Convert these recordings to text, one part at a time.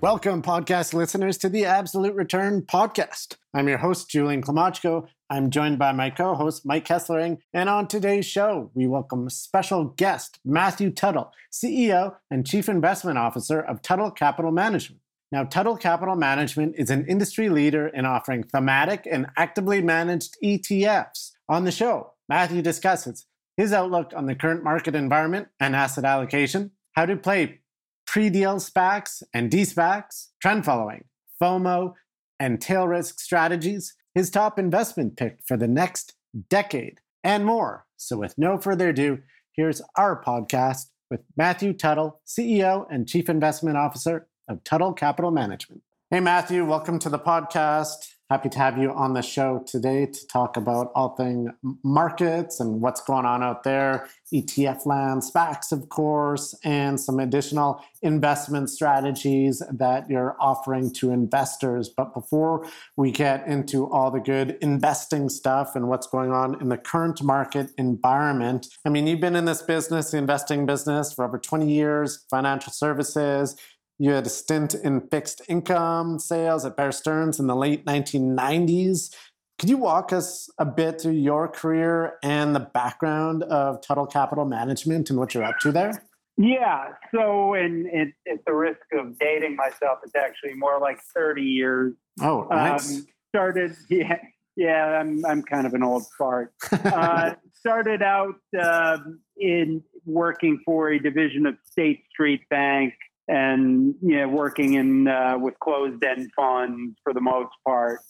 Welcome, podcast listeners, to the Absolute Return podcast. I'm your host, Julian Klymochko. I'm joined by my co host, Mike Kesslering. And on today's show, we welcome a special guest, Matthew Tuttle, CEO and Chief Investment Officer of Tuttle Capital Management. Now, Tuttle Capital Management is an industry leader in offering thematic and actively managed ETFs. On the show, Matthew discusses his outlook on the current market environment and asset allocation, how to play pre-deal SPACs and de-SPACs, trend following, FOMO, and tail risk strategies, his top investment pick for the next decade, and more. So with no further ado, here's our podcast with Matthew Tuttle, CEO and Chief Investment Officer of Tuttle Capital Management. Hey, Matthew, welcome to the podcast. Happy to have you on the show today to talk about all things markets and what's going on out there, ETF land, SPACs, of course, and some additional investment strategies that you're offering to investors. But before we get into all the good investing stuff and what's going on in the current market environment, I mean, you've been in this business, the investing business, for over 20 years, financial services you had a stint in fixed income sales at Bear Stearns in the late 1990s. Could you walk us a bit through your career and the background of Tuttle Capital Management and what you're up to there? Yeah. So, and, and at the risk of dating myself, it's actually more like 30 years. Oh, nice. Um, started, yeah, yeah. I'm I'm kind of an old fart. uh, started out uh, in working for a division of State Street Bank and you know working in uh, with closed end funds for the most part.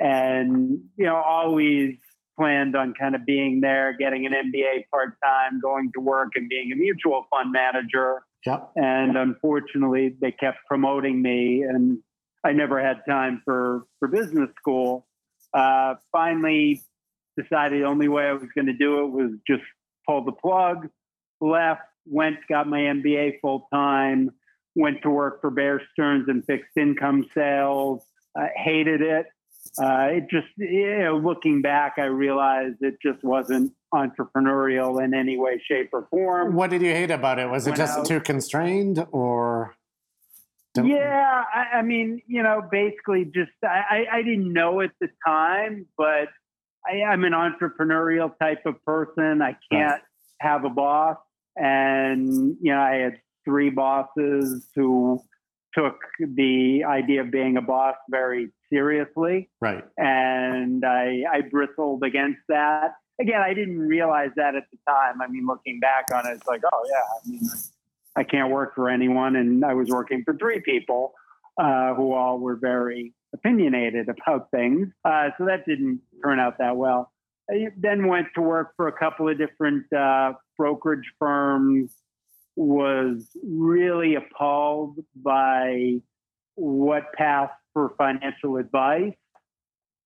And you know always planned on kind of being there getting an mba part-time going to work and being a mutual fund manager. Yep. and unfortunately they kept promoting me and i never had time for for business school. Uh, finally decided the only way i was going to do it was just pull the plug left went got my mba full time went to work for Bear Stearns and fixed income sales. Uh, hated it. Uh, it just, you know, looking back, I realized it just wasn't entrepreneurial in any way, shape, or form. What did you hate about it? Was it just out. too constrained, or? Yeah, I, I, mean, you know, basically, just I, I didn't know at the time, but I, am an entrepreneurial type of person. I can't right. have a boss, and you know, I had three bosses who took the idea of being a boss very seriously. Right. And I, I bristled against that. Again, I didn't realize that at the time. I mean, looking back on it, it's like, oh, yeah, I mean, I can't work for anyone. And I was working for three people uh, who all were very opinionated about things. Uh, so that didn't turn out that well. I then went to work for a couple of different uh, brokerage firms, was really appalled by what passed for financial advice.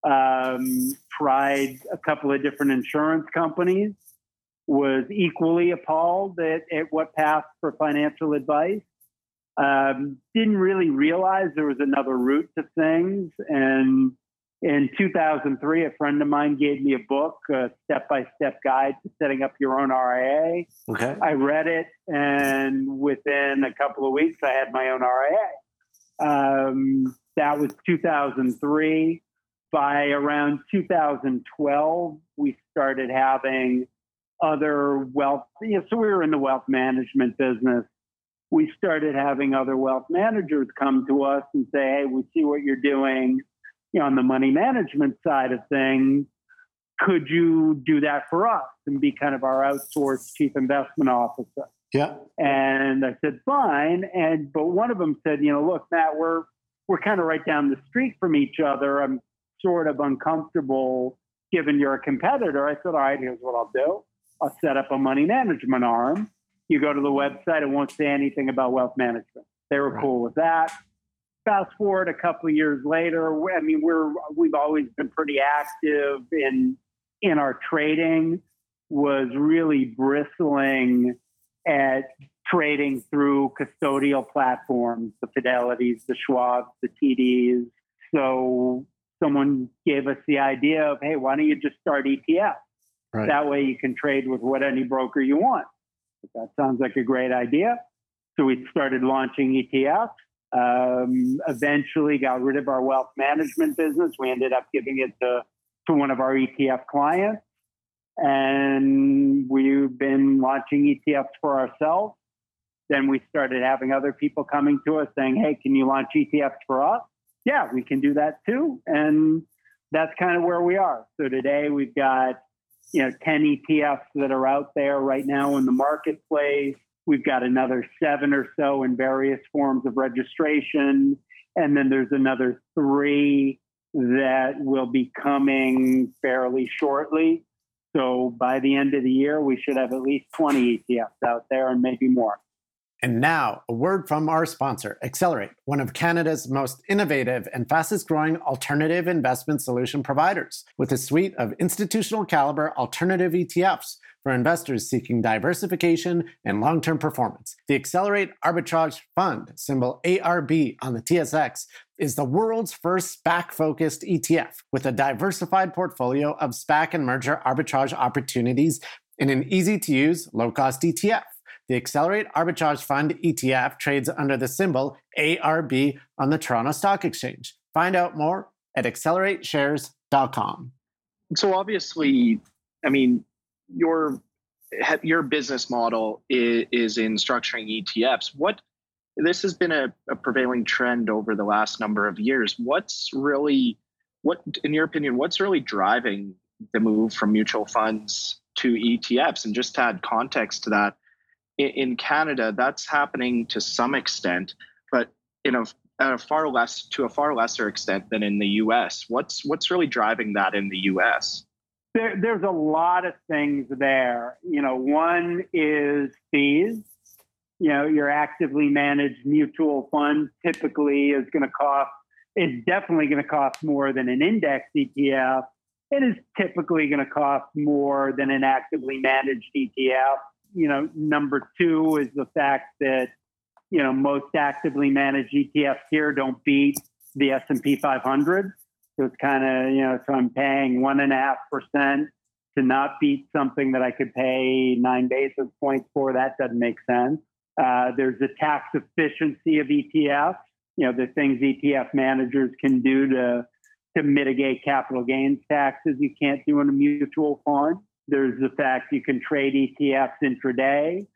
Um, tried a couple of different insurance companies, was equally appalled at, at what passed for financial advice. Um, didn't really realize there was another route to things and in 2003, a friend of mine gave me a book, a step by step guide to setting up your own RIA. Okay. I read it, and within a couple of weeks, I had my own RIA. Um, that was 2003. By around 2012, we started having other wealth. You know, so we were in the wealth management business. We started having other wealth managers come to us and say, "Hey, we see what you're doing you know, on the money management side of things, could you do that for us and be kind of our outsourced chief investment officer? Yeah. And I said, fine. And but one of them said, you know, look, Matt, we're we're kind of right down the street from each other. I'm sort of uncomfortable given you're a competitor. I said, all right, here's what I'll do. I'll set up a money management arm. You go to the website, it won't say anything about wealth management. They were right. cool with that. Fast forward a couple of years later, I mean, we're we've always been pretty active in in our trading. Was really bristling at trading through custodial platforms, the Fidelities, the Schwabs, the TDs. So someone gave us the idea of, hey, why don't you just start ETFs? Right. That way you can trade with what any broker you want. That sounds like a great idea. So we started launching ETFs. Um, eventually got rid of our wealth management business. We ended up giving it to, to one of our ETF clients. And we've been launching ETFs for ourselves. Then we started having other people coming to us saying, hey, can you launch ETFs for us? Yeah, we can do that too. And that's kind of where we are. So today we've got, you know, 10 ETFs that are out there right now in the marketplace. We've got another seven or so in various forms of registration. And then there's another three that will be coming fairly shortly. So by the end of the year, we should have at least 20 ETFs out there and maybe more. And now, a word from our sponsor, Accelerate, one of Canada's most innovative and fastest growing alternative investment solution providers, with a suite of institutional caliber alternative ETFs for investors seeking diversification and long term performance. The Accelerate Arbitrage Fund, symbol ARB on the TSX, is the world's first SPAC focused ETF with a diversified portfolio of SPAC and merger arbitrage opportunities in an easy to use, low cost ETF. The Accelerate Arbitrage Fund ETF trades under the symbol ARB on the Toronto Stock Exchange. Find out more at accelerateshares.com. So obviously, I mean, your your business model is, is in structuring ETFs. What this has been a, a prevailing trend over the last number of years. What's really what in your opinion, what's really driving the move from mutual funds to ETFs? And just to add context to that, in Canada, that's happening to some extent, but in a, a, far less to a far lesser extent than in the U.S. What's what's really driving that in the U.S.? There, there's a lot of things there. You know, one is fees. You know, your actively managed mutual fund typically is going to cost. Is definitely going to cost more than an index ETF. It is typically going to cost more than an actively managed ETF you know, number two is the fact that, you know, most actively managed ETFs here don't beat the S&P 500. So it's kind of, you know, so I'm paying one and a half percent to not beat something that I could pay nine basis points for. That doesn't make sense. Uh, there's the tax efficiency of ETFs. You know, the things ETF managers can do to to mitigate capital gains taxes you can't do in a mutual fund. There's the fact you can trade ETFs intraday.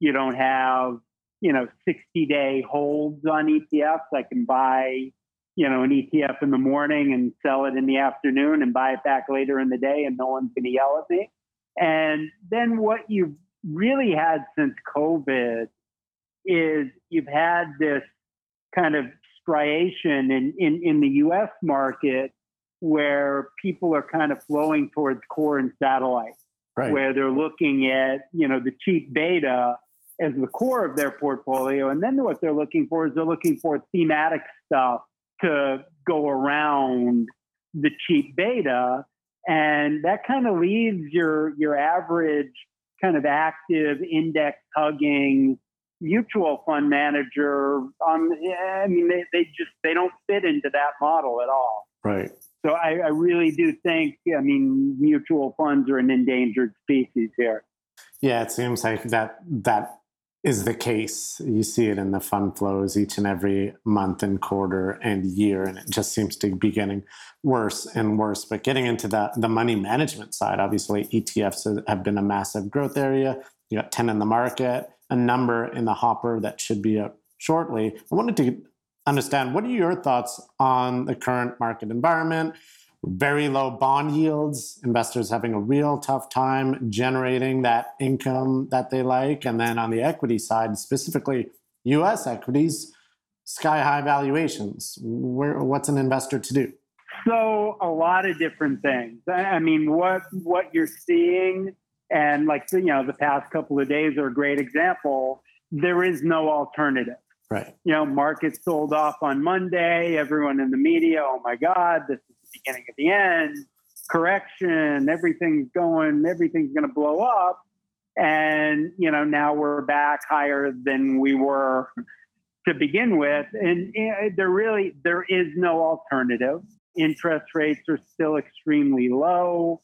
You don't have, you know, 60 day holds on ETFs. I can buy, you know, an ETF in the morning and sell it in the afternoon and buy it back later in the day and no one's going to yell at me. And then what you've really had since COVID is you've had this kind of striation in, in, in the US market where people are kind of flowing towards core and satellite right. where they're looking at you know the cheap beta as the core of their portfolio, and then what they're looking for is they're looking for thematic stuff to go around the cheap beta, and that kind of leaves your your average kind of active index hugging mutual fund manager on i mean they, they just they don't fit into that model at all right so I, I really do think, I mean, mutual funds are an endangered species here. Yeah, it seems like that that is the case. You see it in the fund flows each and every month and quarter and year, and it just seems to be getting worse and worse. But getting into the, the money management side, obviously ETFs have been a massive growth area. You got 10 in the market, a number in the hopper that should be up shortly. I wanted to understand what are your thoughts on the current market environment? Very low bond yields, investors having a real tough time generating that income that they like. And then on the equity side, specifically US equities, sky high valuations. Where, what's an investor to do? So a lot of different things. I mean, what what you're seeing, and like you know, the past couple of days are a great example. There is no alternative Right. You know, markets sold off on Monday. Everyone in the media, oh my God, this beginning of the end. Correction, everything's going, everything's going to blow up. And, you know, now we're back higher than we were to begin with. And there really, there is no alternative. Interest rates are still extremely low.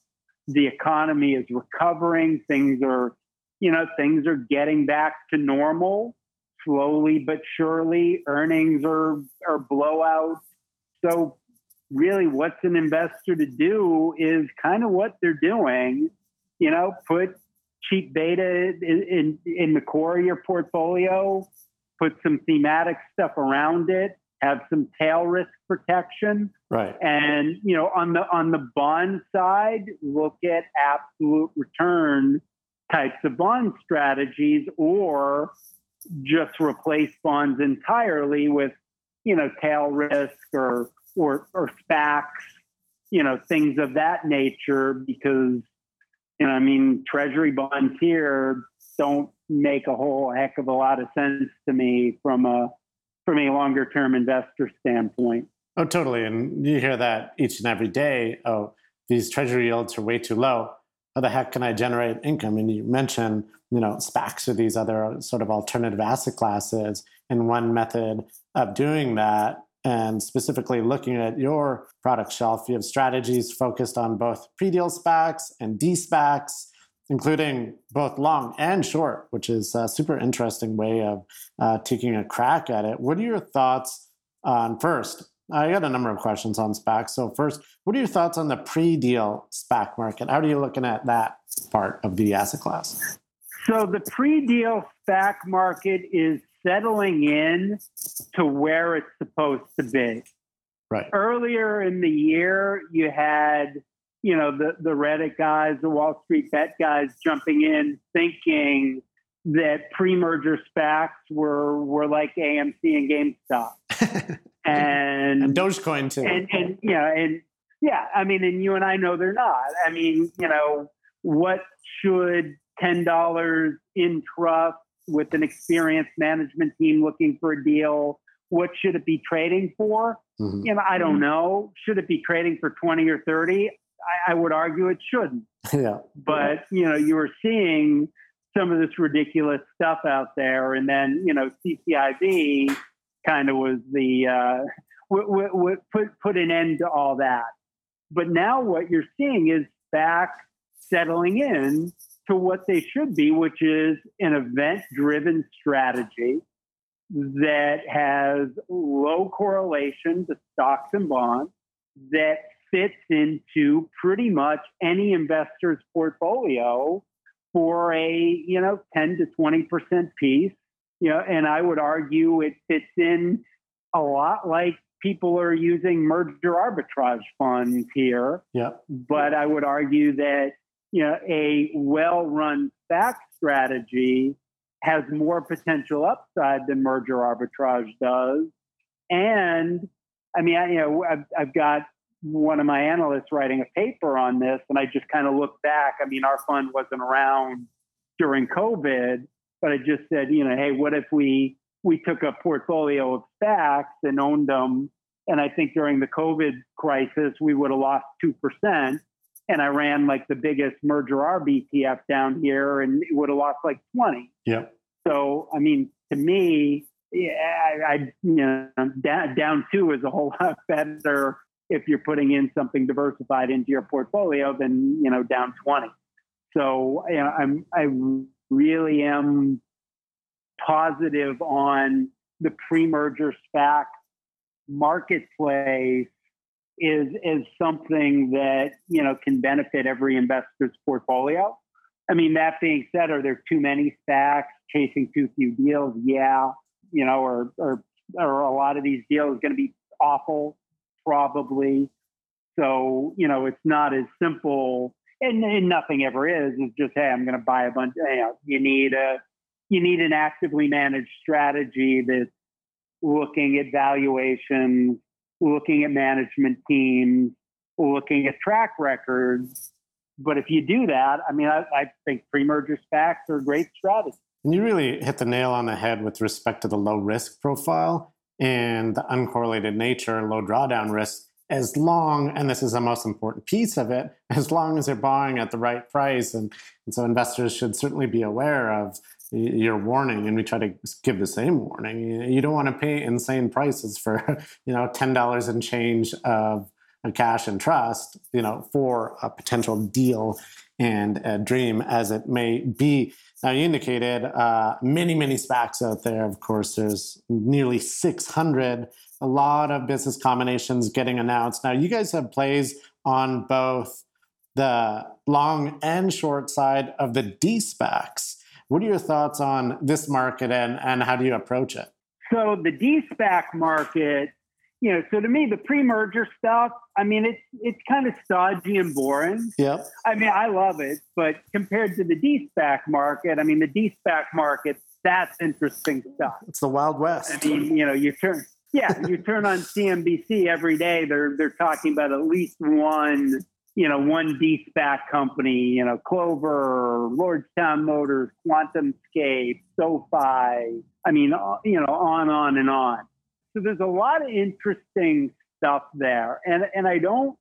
The economy is recovering. Things are, you know, things are getting back to normal slowly but surely. Earnings are, are blowouts. So really what's an investor to do is kind of what they're doing, you know, put cheap beta in, in, in the core of your portfolio, put some thematic stuff around it, have some tail risk protection. Right. And, you know, on the on the bond side, look at absolute return types of bond strategies or just replace bonds entirely with, you know, tail risk or or or SPACs, you know, things of that nature because you know, I mean, treasury bonds here don't make a whole heck of a lot of sense to me from a from a longer term investor standpoint. Oh, totally. And you hear that each and every day. Oh, these treasury yields are way too low. How the heck can I generate income? And you mentioned, you know, SPACs or these other sort of alternative asset classes. And one method of doing that, and specifically looking at your product shelf, you have strategies focused on both pre-deal SPACs and de-SPACs including both long and short, which is a super interesting way of uh, taking a crack at it. What are your thoughts on first? I got a number of questions on SPAC. So first, what are your thoughts on the pre-deal SPAC market? How are you looking at that part of the asset class? So the pre-deal SPAC market is settling in to where it's supposed to be. Right. Earlier in the year, you had you know the the Reddit guys, the Wall Street bet guys jumping in, thinking that pre-merger SPACs were were like AMC and GameStop, and, and Dogecoin too, and and yeah, and yeah, I mean, and you and I know they're not. I mean, you know, what should ten dollars in trust with an experienced management team looking for a deal? What should it be trading for? Mm-hmm. You know, I don't know. Should it be trading for twenty or thirty? I, I would argue it shouldn't. Yeah. But you know, you were seeing some of this ridiculous stuff out there, and then you know, CCIV kind of was the uh, w- w- w- put put an end to all that. But now what you're seeing is back settling in to what they should be, which is an event-driven strategy that has low correlation to stocks and bonds that fits into pretty much any investor's portfolio for a, you know, 10 to 20% piece. You know, and I would argue it fits in a lot like people are using merger arbitrage funds here. Yeah. But I would argue that, you know, a well-run SPAC strategy has more potential upside than merger arbitrage does. And I mean, I, you know, I've, I've got one of my analysts writing a paper on this, and I just kind of look back. I mean, our fund wasn't around during COVID, but I just said, you know, hey, what if we we took a portfolio of SPACs and owned them? And I think during the COVID crisis, we would have lost two percent. And I ran like the biggest merger arb ETF down here, and it would have lost like twenty. Yeah. So I mean, to me, yeah, I, I you know down, down two is a whole lot better if you're putting in something diversified into your portfolio than you know down 20 so you know, i'm i really am positive on the pre-merger spac marketplace is is something that you know can benefit every investor's portfolio i mean that being said are there too many spacs chasing too few deals yeah you know or or, or a lot of these deals going to be awful probably. So, you know, it's not as simple and, and nothing ever is. It's just, hey, I'm going to buy a bunch. You know, you need a, you need an actively managed strategy that's looking at valuations, looking at management teams, looking at track records. But if you do that, I mean, I, I think pre-merger SPACs are a great strategy. And you really hit the nail on the head with respect to the low risk profile and the uncorrelated nature, low drawdown risk. As long, and this is the most important piece of it, as long as they're buying at the right price. And, and so investors should certainly be aware of your warning and we try to give the same warning. You don't want to pay insane prices for you know $10 and change of cash and trust you know for a potential deal and a dream as it may be. Now you indicated uh, many many SPACs out there. Of course there's nearly 600 a lot of business combinations getting announced. Now you guys have plays on both the long and short side of the D-SPACs what are your thoughts on this market and, and how do you approach it? So the D-SPAC market, you know, so to me, the pre-merger stuff, I mean, it's it's kind of stodgy and boring. Yep. I mean, I love it, but compared to the D-SPAC market, I mean, the D-SPAC market, that's interesting stuff. It's the Wild West. I mean, you know, you turn yeah, you turn on CNBC every day, they're they're talking about at least one you know, one D-SPAC company, you know, Clover, Lordstown Motors, QuantumScape, SoFi. I mean, uh, you know, on, on and on. So there's a lot of interesting stuff there. And, and I don't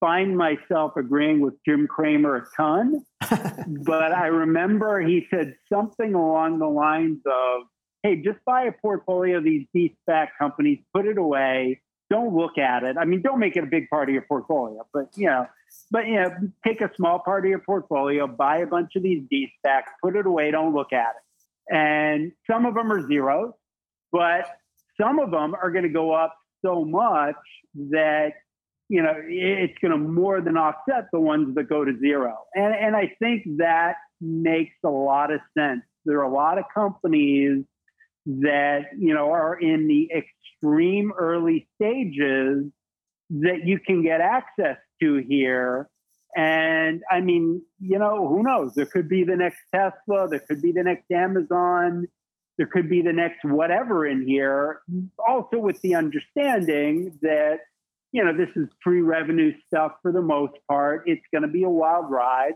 find myself agreeing with Jim Cramer a ton, but I remember he said something along the lines of, hey, just buy a portfolio of these D-SPAC companies, put it away, don't look at it. I mean, don't make it a big part of your portfolio, but you know, but you know, take a small part of your portfolio, buy a bunch of these D-SPACs, put it away, don't look at it. And some of them are zeros, but some of them are going to go up so much that you know it's going to more than offset the ones that go to zero. And and I think that makes a lot of sense. There are a lot of companies that you know are in the extreme early stages that you can get access to here. And I mean, you know, who knows? There could be the next Tesla, there could be the next Amazon, there could be the next whatever in here. Also, with the understanding that, you know, this is pre revenue stuff for the most part. It's going to be a wild ride.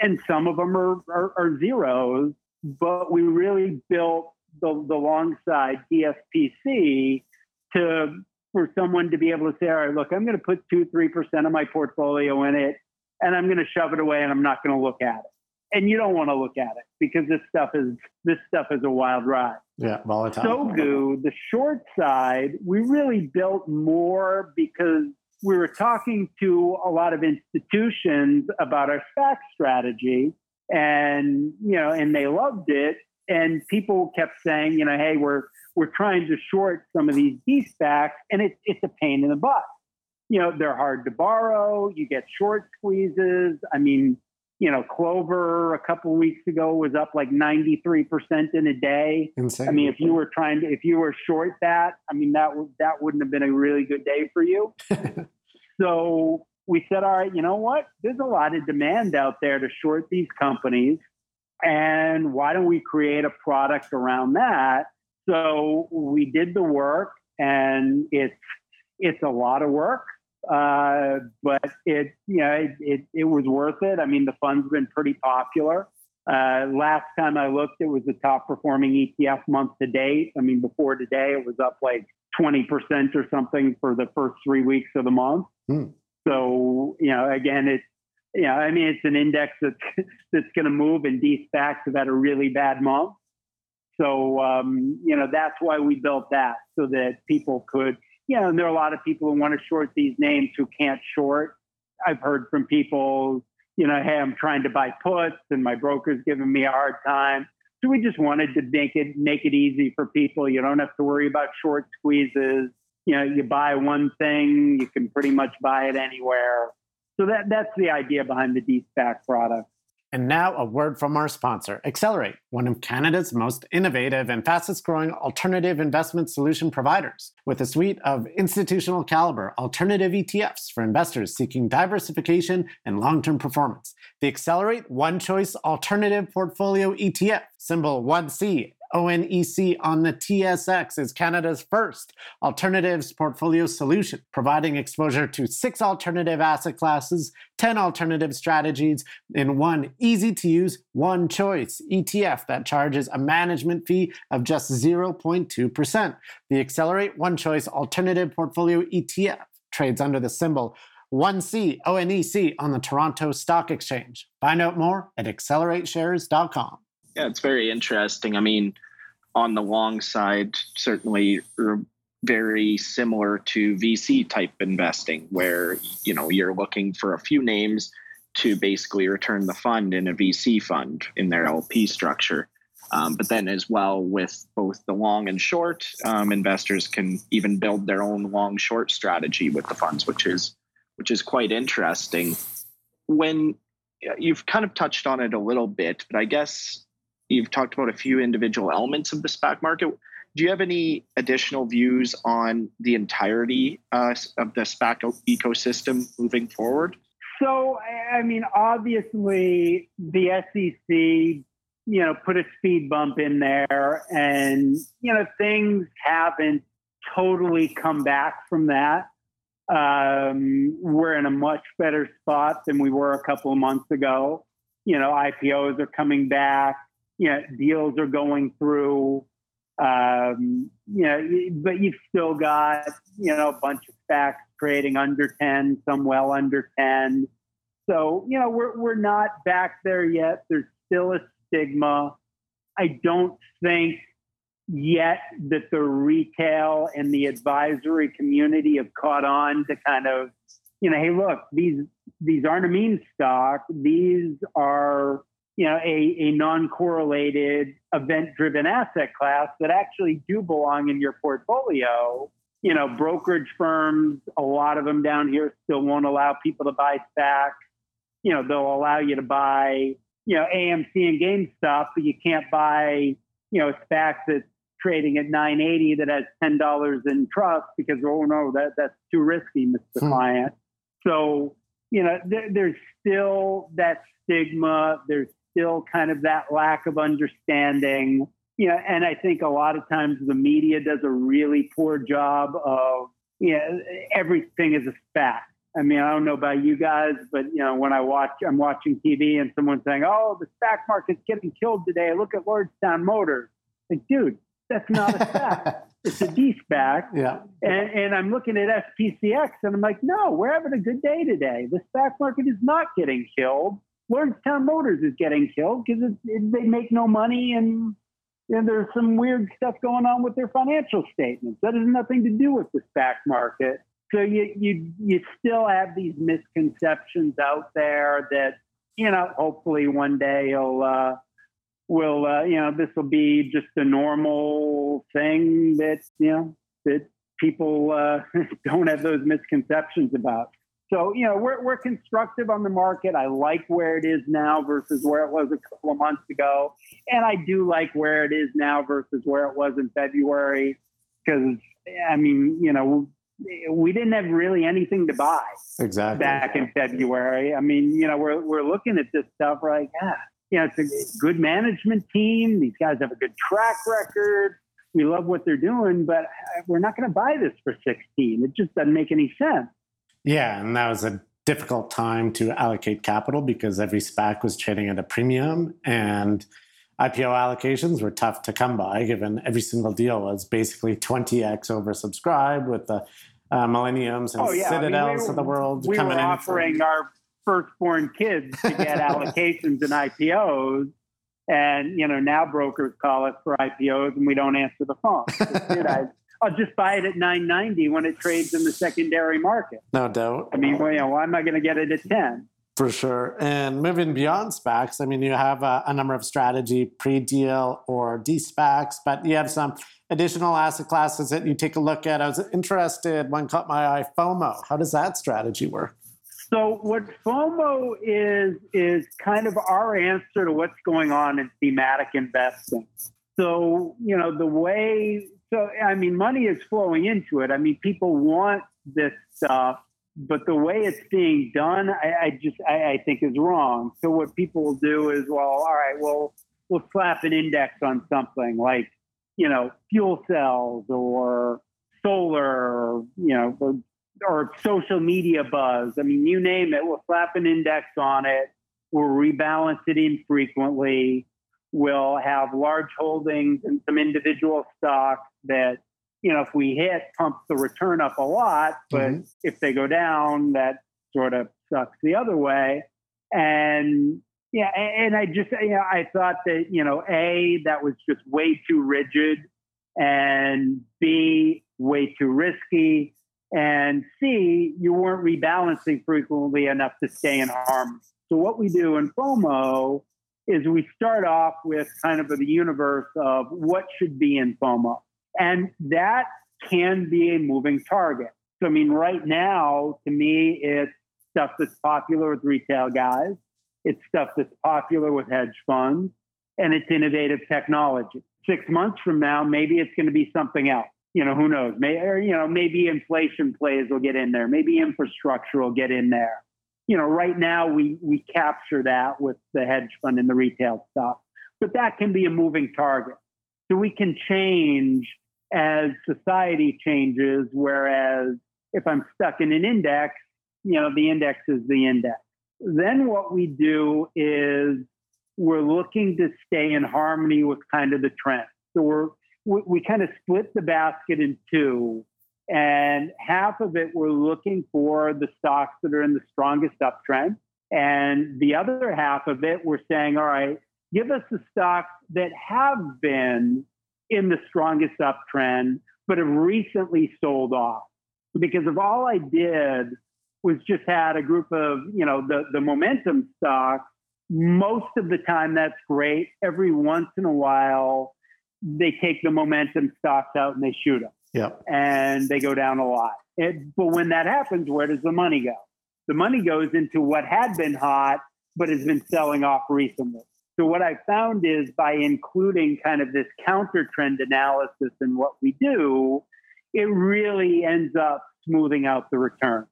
And some of them are, are, are zeros, but we really built the, the long side DSPC to for someone to be able to say, all right, look, I'm going to put two, three percent of my portfolio in it, and I'm going to shove it away, and I'm not going to look at it. And you don't want to look at it because this stuff is this stuff is a wild ride. Yeah, volatile. Sogu, the short side, we really built more because we were talking to a lot of institutions about our SPAC strategy, and you know, and they loved it. And people kept saying, you know, hey, we're we're trying to short some of these D-SPACs, and it's it's a pain in the butt. You know, they're hard to borrow. You get short squeezes. I mean, you know, Clover a couple of weeks ago was up like 93% in a day. Insane. I mean, if you were trying to, if you were short that, I mean, that would, that wouldn't have been a really good day for you. so we said, all right, you know what? There's a lot of demand out there to short these companies. And why don't we create a product around that so we did the work, and it's it's a lot of work, uh, but it you know it, it, it was worth it. I mean, the fund's been pretty popular. Uh, last time I looked, it was the top performing ETF month to date. I mean, before today, it was up like 20% or something for the first three weeks of the month. Hmm. So, you know, again, it's, you know, I mean, it's an index that's, that's going to move and D-SPACs have had a really bad month. So, um, you know, that's why we built that so that people could, you know, and there are a lot of people who want to short these names who can't short. I've heard from people, you know, hey, I'm trying to buy puts and my broker's giving me a hard time. So we just wanted to make it make it easy for people. You don't have to worry about short squeezes. You know, you buy one thing, you can pretty much buy it anywhere. So that that's the idea behind the D-SPAC product. And now, a word from our sponsor, Accelerate, one of Canada's most innovative and fastest growing alternative investment solution providers, with a suite of institutional caliber alternative ETFs for investors seeking diversification and long term performance. The Accelerate One Choice Alternative Portfolio ETF, symbol 1C, ONEC on the TSX is Canada's first alternatives portfolio solution, providing exposure to six alternative asset classes, 10 alternative strategies in one easy to use, one choice ETF that charges a management fee of just 0.2%. The Accelerate One Choice Alternative Portfolio ETF trades under the symbol 1C ONEC on the Toronto Stock Exchange. Find out more at accelerateshares.com. Yeah, it's very interesting. I mean, on the long side, certainly very similar to VC type investing, where you know you're looking for a few names to basically return the fund in a VC fund in their LP structure. Um, but then, as well, with both the long and short, um, investors can even build their own long short strategy with the funds, which is which is quite interesting. When you've kind of touched on it a little bit, but I guess you've talked about a few individual elements of the SPAC market. Do you have any additional views on the entirety uh, of the SPAC ecosystem moving forward? So, I mean, obviously, the SEC, you know, put a speed bump in there, and you know, things haven't totally come back from that. Um, we're in a much better spot than we were a couple of months ago. You know, IPOs are coming back. You know, deals are going through. Um, you know, but you've still got you know a bunch of SPACs trading under ten, some well under ten. So you know, we're we're not back there yet. There's still a stigma. I don't think yet that the retail and the advisory community have caught on to kind of, you know, hey, look, these these aren't a meme stock. These are, you know, a, a non-correlated event-driven asset class that actually do belong in your portfolio. You know, brokerage firms, a lot of them down here still won't allow people to buy SPACs. You know, they'll allow you to buy, you know, AMC and GameStop, but you can't buy, you know, a SPAC that's trading at 980 that has $10 in trust because, oh no, that, that's too risky, Mr. Hmm. Client. So, you know, there, there's still that stigma. There's still kind of that lack of understanding. You know, and I think a lot of times the media does a really poor job of, you know, everything is a SPAC. I mean, I don't know about you guys, but you know, when I watch, I'm watching TV and someone's saying, "Oh, the SPAC market's getting killed today. Look at Lordstown Motors." Like, dude, that's not a SPAC. it's a D-SPAC. Yeah. And, and I'm looking at SPCX and I'm like, no, we're having a good day today. The SPAC market is not getting killed. Lordstown Motors is getting killed because they make no money and, and there's some weird stuff going on with their financial statements. That has nothing to do with the stock market. So you, you, you still have these misconceptions out there that, you know, hopefully one day you'll, uh, will uh, you know this will be just a normal thing that you know that people uh, don't have those misconceptions about. So you know we're we're constructive on the market. I like where it is now versus where it was a couple of months ago, and I do like where it is now versus where it was in February because I mean you know we didn't have really anything to buy exactly back in February. I mean you know we're we're looking at this stuff like ah you know, it's a good management team. These guys have a good track record. We love what they're doing, but we're not going to buy this for 16. It just doesn't make any sense. Yeah, and that was a difficult time to allocate capital because every SPAC was trading at a premium and IPO allocations were tough to come by given every single deal was basically 20x oversubscribed with the uh, millenniums and oh, yeah. citadels I mean, we were, of the world we coming were offering our firstborn kids to get allocations and IPOs. And, you know, now brokers call us for IPOs and we don't answer the phone. I, will just buy it at 990 when it trades in the secondary market. No doubt. I mean, well, you know, why am I going to get it at 10? For sure. And moving beyond SPACs, I mean, you have a, a number of strategy pre deal or de SPACs, but you have some additional asset classes that you take a look at. I was interested, one caught my eye FOMO. How does that strategy work? So what FOMO is is kind of our answer to what's going on in thematic investing. So you know the way. So I mean, money is flowing into it. I mean, people want this stuff, but the way it's being done, I, I just I, I think is wrong. So what people will do is, well, all right, well, we'll slap an index on something like, you know, fuel cells or solar, or, you know, or, or social media buzz. I mean, you name it, we'll slap an index on it. We'll rebalance it infrequently. We'll have large holdings and some individual stocks that, you know, if we hit, pump the return up a lot. But mm-hmm. if they go down, that sort of sucks the other way. And yeah, and I just, you know, I thought that, you know, A, that was just way too rigid, and B, way too risky, and C, you weren't rebalancing frequently enough to stay in harm. So, what we do in FOMO is we start off with kind of the universe of what should be in FOMO. And that can be a moving target. So, I mean, right now, to me, it's stuff that's popular with retail guys it's stuff that's popular with hedge funds and it's innovative technology. Six months from now, maybe it's going to be something else. You know, who knows? Or, you know, maybe inflation plays will get in there. Maybe infrastructure will get in there. You know, right now we we capture that with the hedge fund and the retail stuff, but that can be a moving target. So we can change as society changes. Whereas if I'm stuck in an index, you know, the index is the index. Then what we do is we're looking to stay in harmony with kind of the trend. So we're we, we kind of split the basket in two, and half of it we're looking for the stocks that are in the strongest uptrend, and the other half of it we're saying, all right, give us the stocks that have been in the strongest uptrend but have recently sold off. Because if all I did was just had a group of, you know, the, the momentum stocks. Most of the time, that's great. Every once in a while, they take the momentum stocks out and they shoot them. Yeah. And they go down a lot. It, but when that happens, where does the money go? The money goes into what had been hot, but has been selling off recently. So what I found is by including kind of this counter trend analysis in what we do, it really ends up smoothing out the return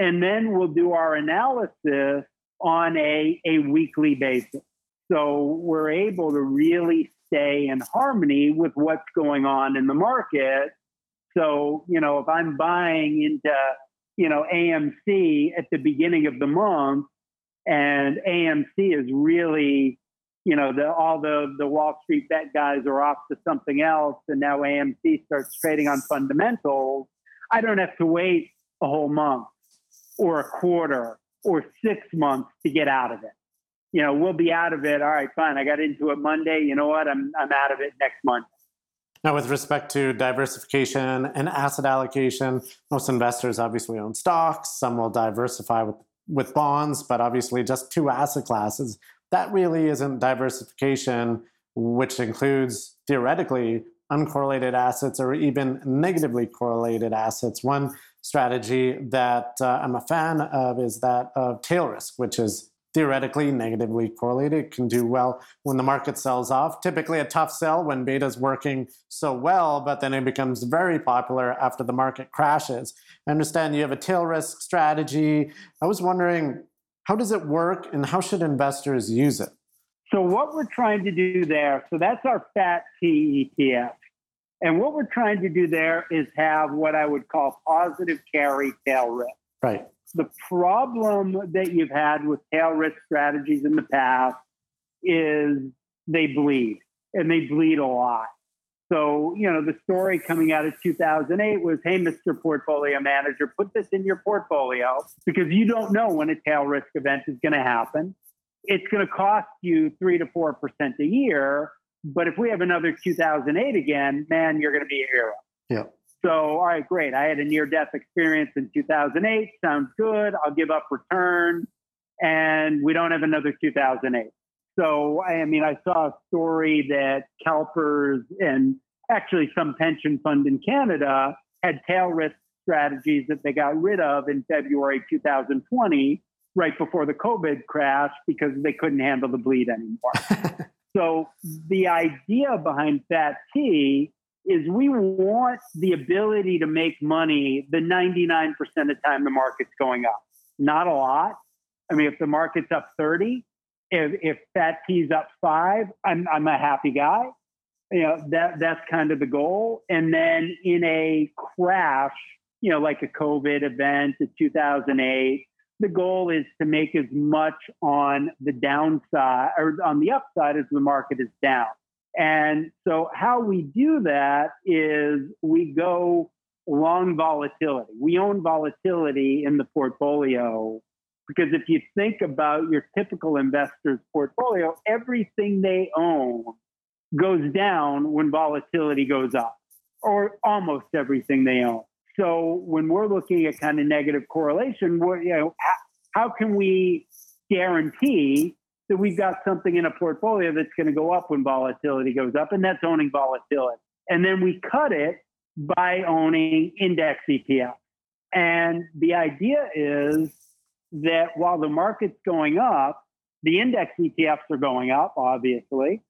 and then we'll do our analysis on a, a weekly basis. So we're able to really stay in harmony with what's going on in the market. So, you know, if I'm buying into, you know, AMC at the beginning of the month and AMC is really, you know, the, all the, the Wall Street bet guys are off to something else and now AMC starts trading on fundamentals, I don't have to wait a whole month or a quarter or six months to get out of it. You know, we'll be out of it. All right, fine. I got into it Monday. You know what? I'm I'm out of it next month. Now, with respect to diversification and asset allocation, most investors obviously own stocks. Some will diversify with, with bonds, but obviously just two asset classes. That really isn't diversification, which includes theoretically uncorrelated assets or even negatively correlated assets. One strategy that uh, I'm a fan of is that of tail risk, which is theoretically negatively correlated. It can do well when the market sells off. Typically, a tough sell when beta is working so well, but then it becomes very popular after the market crashes. I understand you have a tail risk strategy. I was wondering, how does it work and how should investors use it? So, what we're trying to do there, so that's our FAT T ETF. And what we're trying to do there is have what I would call positive carry tail risk. Right. The problem that you've had with tail risk strategies in the past is they bleed and they bleed a lot. So, you know, the story coming out of 2008 was, hey, Mr. Portfolio Manager, put this in your portfolio because you don't know when a tail risk event is going to happen. It's going to cost you three to 4% a year. But if we have another 2008 again, man, you're going to be a hero. Yeah. So, all right, great. I had a near death experience in 2008. Sounds good. I'll give up return. And we don't have another 2008. So, I mean, I saw a story that CalPERS and actually some pension fund in Canada had tail risk strategies that they got rid of in February 2020, right before the COVID crash, because they couldn't handle the bleed anymore. So the idea behind Fat T is we want the ability to make money the 99% of the time the market's going up. Not a lot. I mean, if the market's up 30, if, if that tees up five, I'm, I'm a happy guy. You know, that, that's kind of the goal. And then in a crash, you know, like a COVID event, a 2008, the goal is to make as much on the downside or on the upside as the market is down. And so, how we do that is we go long volatility. We own volatility in the portfolio because if you think about your typical investor's portfolio, everything they own goes down when volatility goes up, or almost everything they own. So when we're looking at kind of negative correlation, you know, how can we guarantee that we've got something in a portfolio that's going to go up when volatility goes up, and that's owning volatility. And then we cut it by owning index ETFs. And the idea is that while the market's going up, the index ETFs are going up, obviously,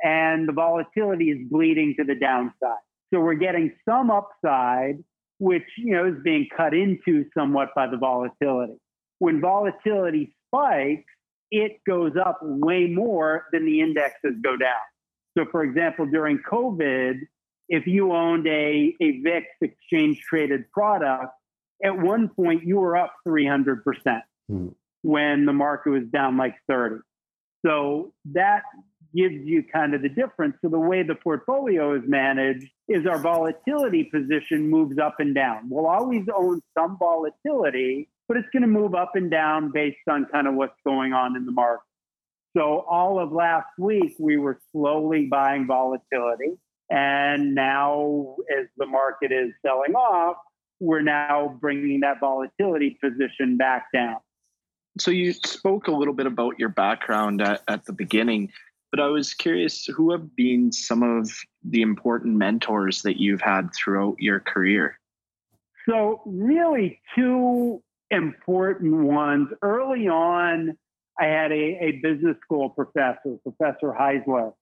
and the volatility is bleeding to the downside. So we're getting some upside, which you know is being cut into somewhat by the volatility. When volatility spikes, it goes up way more than the indexes go down. So, for example, during COVID, if you owned a, a VIX exchange traded product, at one point you were up 300% hmm. when the market was down like 30. So that gives you kind of the difference. So the way the portfolio is managed is our volatility position moves up and down. We'll always own some volatility, but it's going to move up and down based on kind of what's going on in the market. So all of last week, we were slowly buying volatility. And now, as the market is selling off, we're now bringing that volatility position back down. So, you spoke a little bit about your background at, at the beginning, but I was curious who have been some of the important mentors that you've had throughout your career? So, really, two important ones. Early on, I had a, a business school professor, Professor Heisler,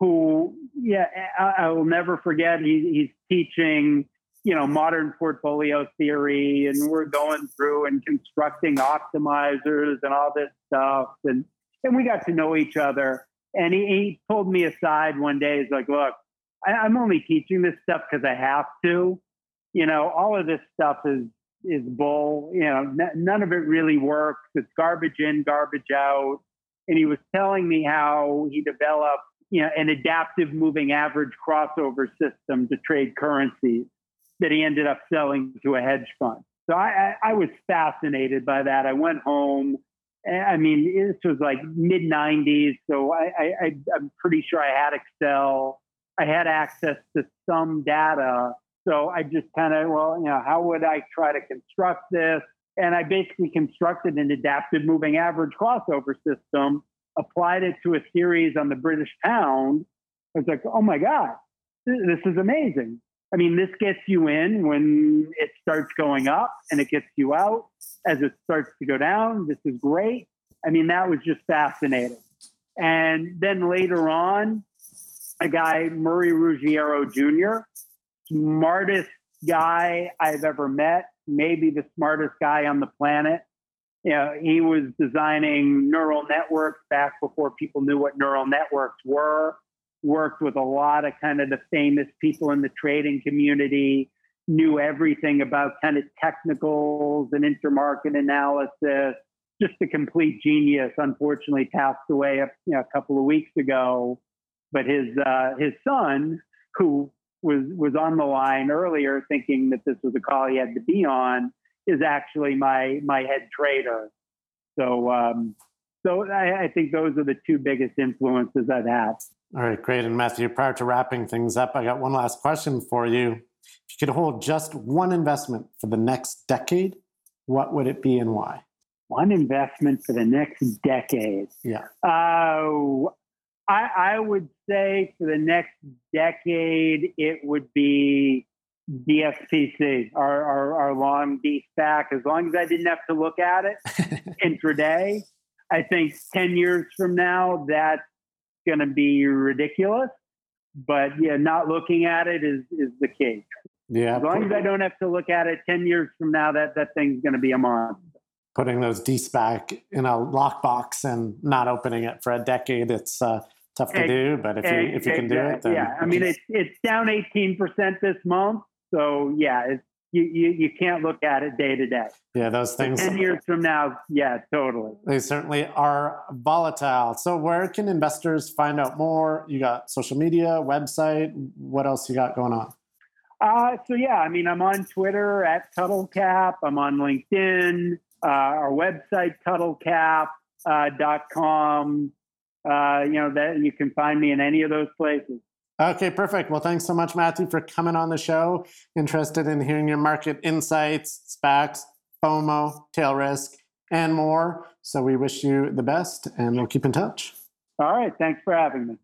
who, yeah, I, I will never forget. He, he's teaching, you know, modern portfolio theory, and we're going through and constructing optimizers and all this stuff, and and we got to know each other. And he, he pulled me aside one day. He's like, "Look, I, I'm only teaching this stuff because I have to. You know, all of this stuff is is bull. You know, n- none of it really works. It's garbage in, garbage out." And he was telling me how he developed you know, an adaptive moving average crossover system to trade currencies that he ended up selling to a hedge fund. So I, I, I was fascinated by that. I went home. Eh, I mean, this was like mid 90s. So I, I, I'm pretty sure I had Excel. I had access to some data. So I just kind of, well, you know, how would I try to construct this? And I basically constructed an adaptive moving average crossover system applied it to a series on the British pound, I was like, oh my God, this is amazing. I mean, this gets you in when it starts going up and it gets you out as it starts to go down. This is great. I mean, that was just fascinating. And then later on, a guy, Murray Ruggiero Jr., smartest guy I've ever met, maybe the smartest guy on the planet you know, he was designing neural networks back before people knew what neural networks were. Worked with a lot of kind of the famous people in the trading community, knew everything about kind of technicals and intermarket analysis. Just a complete genius. Unfortunately, passed away a, you know, a couple of weeks ago. But his uh, his son, who was was on the line earlier, thinking that this was a call he had to be on, is actually my my head trader. So um, so I, I, think those are the two biggest influences I've had. All right, great. And Matthew, prior to wrapping things up, I got one last question for you. If you could hold just one investment for the next decade, what would it be and why? One investment for the next decade. Yeah. Uh, I, I would say for the next decade, it would be DSPC, our, our, our long D-SPAC, as long as I didn't have to look at it intraday, I think 10 years from now, that's going to be ridiculous. But yeah, not looking at it is, is the key. Yeah. As long as I don't have to look at it 10 years from now, that, that thing's going to be a monster. putting those de-SPAC in a lockbox and not opening it for a decade. It's uh, tough to do, but if you if you can do it, then yeah. I mean, it's it's down eighteen percent this month, so yeah, it's you, you, you can't look at it day to day. Yeah, those things. Ten years from now, yeah, totally. They certainly are volatile. So, where can investors find out more? You got social media, website. What else you got going on? Uh, so yeah, I mean, I'm on Twitter at TuttleCap. I'm on LinkedIn. Uh, our website TuttleCap.com. Uh, you know that you can find me in any of those places. Okay, perfect. Well, thanks so much, Matthew, for coming on the show. Interested in hearing your market insights, SPACs, FOMO, tail risk, and more. So we wish you the best and we'll keep in touch. All right. Thanks for having me.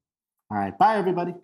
All right. Bye, everybody.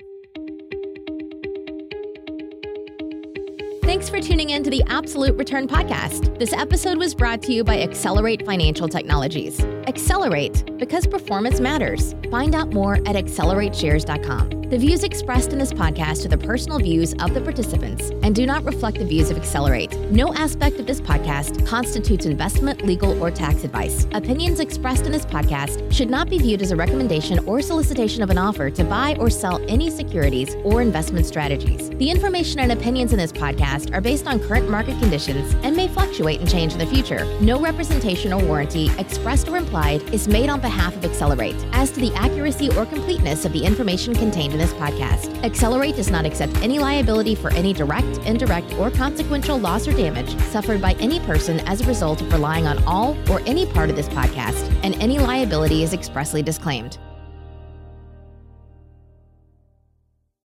Thanks for tuning in to the Absolute Return Podcast. This episode was brought to you by Accelerate Financial Technologies. Accelerate, because performance matters. Find out more at accelerateshares.com. The views expressed in this podcast are the personal views of the participants and do not reflect the views of Accelerate. No aspect of this podcast constitutes investment, legal, or tax advice. Opinions expressed in this podcast should not be viewed as a recommendation or solicitation of an offer to buy or sell any securities or investment strategies. The information and opinions in this podcast are based on current market conditions and may fluctuate and change in the future. No representation or warranty, expressed or implied, is made on behalf of Accelerate as to the accuracy or completeness of the information contained in this podcast. Accelerate does not accept any liability for any direct, indirect, or consequential loss or damage suffered by any person as a result of relying on all or any part of this podcast, and any liability is expressly disclaimed.